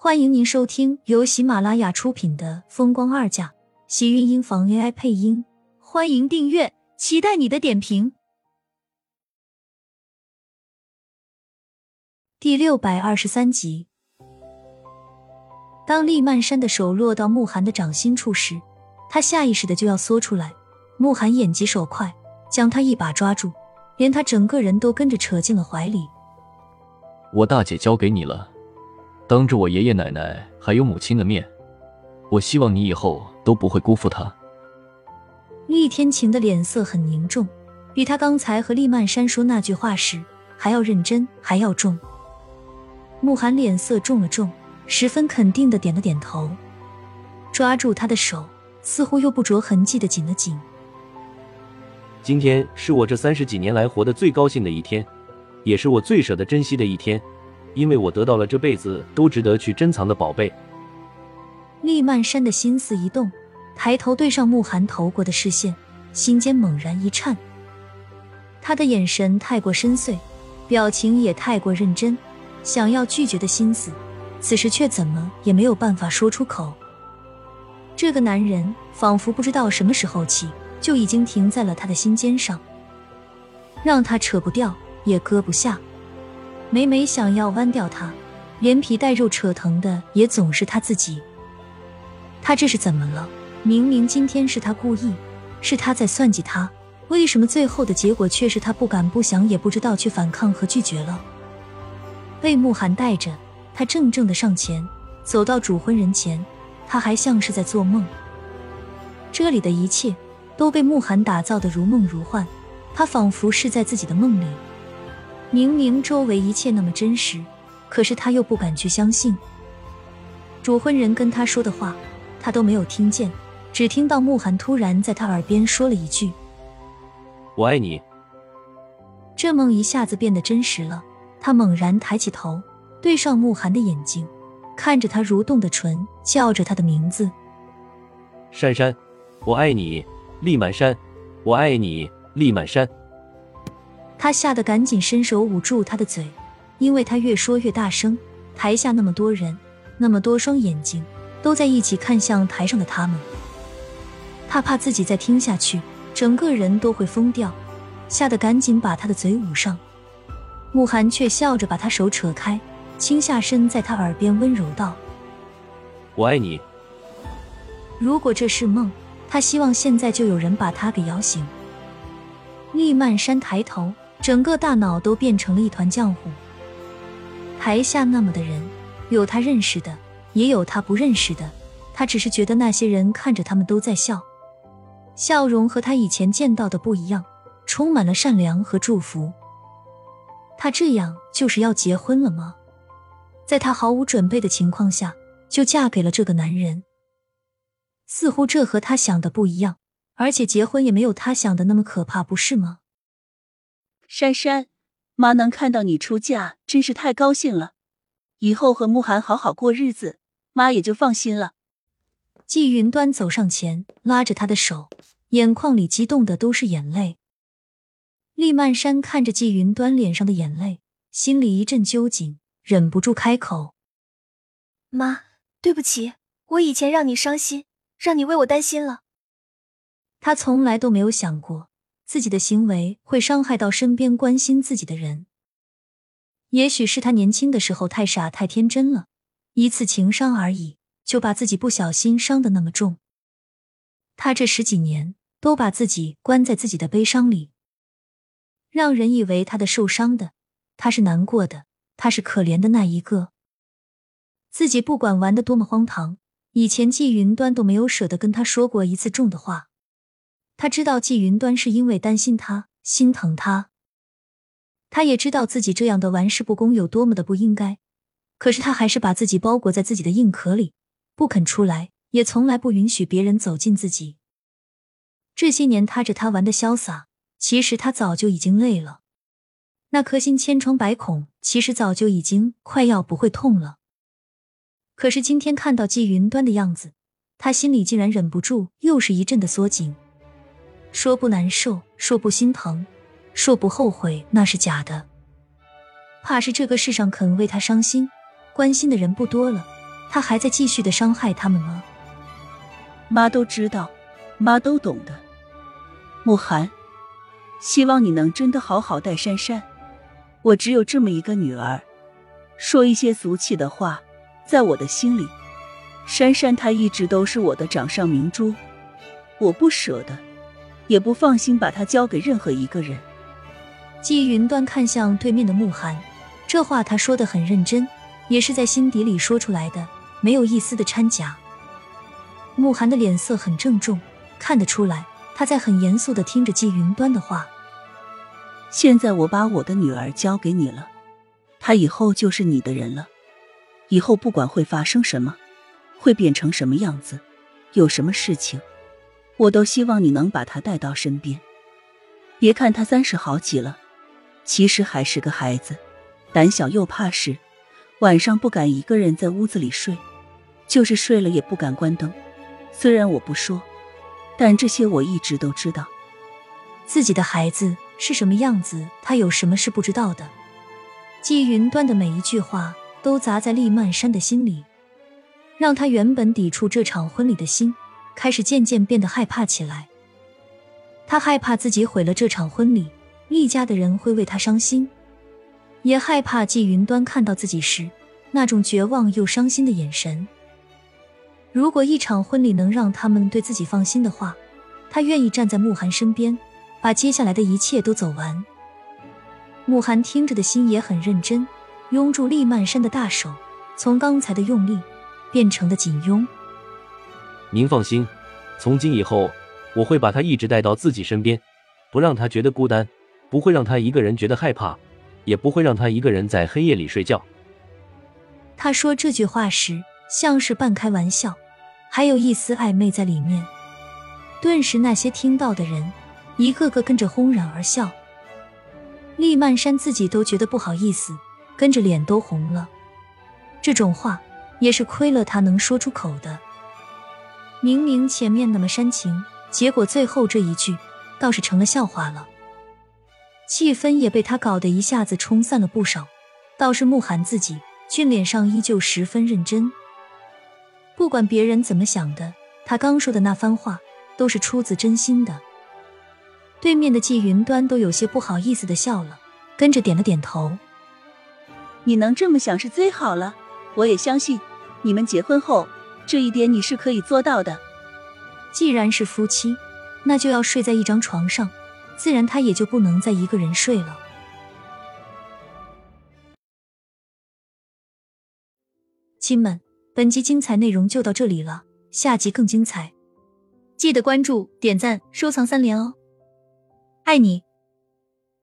欢迎您收听由喜马拉雅出品的《风光二嫁》，喜运音房 AI 配音。欢迎订阅，期待你的点评。第六百二十三集，当厉曼山的手落到慕寒的掌心处时，他下意识的就要缩出来。慕寒眼疾手快，将他一把抓住，连他整个人都跟着扯进了怀里。我大姐交给你了。当着我爷爷奶奶还有母亲的面，我希望你以后都不会辜负他。厉天晴的脸色很凝重，比他刚才和厉曼山说那句话时还要认真，还要重。慕寒脸色重了重，十分肯定的点了点头，抓住他的手，似乎又不着痕迹的紧了紧。今天是我这三十几年来活得最高兴的一天，也是我最舍得珍惜的一天。因为我得到了这辈子都值得去珍藏的宝贝。厉曼山的心思一动，抬头对上慕寒投过的视线，心间猛然一颤。他的眼神太过深邃，表情也太过认真，想要拒绝的心思，此时却怎么也没有办法说出口。这个男人仿佛不知道什么时候起就已经停在了他的心尖上，让他扯不掉也割不下。每每想要弯掉他，连皮带肉扯疼的也总是他自己。他这是怎么了？明明今天是他故意，是他在算计他，为什么最后的结果却是他不敢、不想、也不知道去反抗和拒绝了？被慕寒带着，他怔怔的上前，走到主婚人前，他还像是在做梦。这里的一切都被慕寒打造的如梦如幻，他仿佛是在自己的梦里。明明周围一切那么真实，可是他又不敢去相信。主婚人跟他说的话，他都没有听见，只听到慕寒突然在他耳边说了一句：“我爱你。”这梦一下子变得真实了。他猛然抬起头，对上慕寒的眼睛，看着他蠕动的唇，叫着他的名字：“珊珊，我爱你，厉满山，我爱你，厉满山。”他吓得赶紧伸手捂住他的嘴，因为他越说越大声，台下那么多人，那么多双眼睛都在一起看向台上的他们。他怕自己再听下去，整个人都会疯掉，吓得赶紧把他的嘴捂上。慕寒却笑着把他手扯开，轻下身在他耳边温柔道：“我爱你。”如果这是梦，他希望现在就有人把他给摇醒。厉曼山抬头。整个大脑都变成了一团浆糊。台下那么的人，有他认识的，也有他不认识的。他只是觉得那些人看着他们都在笑，笑容和他以前见到的不一样，充满了善良和祝福。他这样就是要结婚了吗？在他毫无准备的情况下就嫁给了这个男人，似乎这和他想的不一样，而且结婚也没有他想的那么可怕，不是吗？珊珊，妈能看到你出嫁，真是太高兴了。以后和慕寒好好过日子，妈也就放心了。季云端走上前，拉着他的手，眼眶里激动的都是眼泪。厉曼山看着季云端脸上的眼泪，心里一阵揪紧，忍不住开口：“妈，对不起，我以前让你伤心，让你为我担心了。”他从来都没有想过。自己的行为会伤害到身边关心自己的人，也许是他年轻的时候太傻太天真了，一次情伤而已，就把自己不小心伤的那么重。他这十几年都把自己关在自己的悲伤里，让人以为他的受伤的，他是难过的，他是可怜的那一个。自己不管玩的多么荒唐，以前季云端都没有舍得跟他说过一次重的话。他知道季云端是因为担心他、心疼他，他也知道自己这样的玩世不恭有多么的不应该，可是他还是把自己包裹在自己的硬壳里，不肯出来，也从来不允许别人走进自己。这些年，他着他玩的潇洒，其实他早就已经累了。那颗心千疮百孔，其实早就已经快要不会痛了。可是今天看到季云端的样子，他心里竟然忍不住又是一阵的缩紧。说不难受，说不心疼，说不后悔，那是假的。怕是这个世上肯为他伤心、关心的人不多了，他还在继续的伤害他们吗？妈都知道，妈都懂的。慕寒，希望你能真的好好待珊珊。我只有这么一个女儿，说一些俗气的话，在我的心里，珊珊她一直都是我的掌上明珠，我不舍得，也不放心把她交给任何一个人。季云端看向对面的慕寒，这话他说的很认真，也是在心底里说出来的，没有一丝的掺假。慕寒的脸色很郑重，看得出来。他在很严肃的听着季云端的话。现在我把我的女儿交给你了，她以后就是你的人了。以后不管会发生什么，会变成什么样子，有什么事情，我都希望你能把他带到身边。别看他三十好几了，其实还是个孩子，胆小又怕事，晚上不敢一个人在屋子里睡，就是睡了也不敢关灯。虽然我不说。但这些我一直都知道，自己的孩子是什么样子，他有什么是不知道的？季云端的每一句话都砸在厉曼山的心里，让他原本抵触这场婚礼的心开始渐渐变得害怕起来。他害怕自己毁了这场婚礼，厉家的人会为他伤心，也害怕季云端看到自己时那种绝望又伤心的眼神。如果一场婚礼能让他们对自己放心的话，他愿意站在慕寒身边，把接下来的一切都走完。慕寒听着的心也很认真，拥住厉曼山的大手，从刚才的用力变成的紧拥。您放心，从今以后我会把他一直带到自己身边，不让他觉得孤单，不会让他一个人觉得害怕，也不会让他一个人在黑夜里睡觉。他说这句话时。像是半开玩笑，还有一丝暧昧在里面。顿时，那些听到的人一个个跟着轰然而笑。厉曼山自己都觉得不好意思，跟着脸都红了。这种话也是亏了他能说出口的。明明前面那么煽情，结果最后这一句倒是成了笑话了。气氛也被他搞得一下子冲散了不少。倒是慕寒自己，俊脸上依旧十分认真。不管别人怎么想的，他刚说的那番话都是出自真心的。对面的季云端都有些不好意思的笑了，跟着点了点头。你能这么想是最好了，我也相信你们结婚后这一点你是可以做到的。既然是夫妻，那就要睡在一张床上，自然他也就不能再一个人睡了。亲们。本集精彩内容就到这里了，下集更精彩，记得关注、点赞、收藏三连哦，爱你。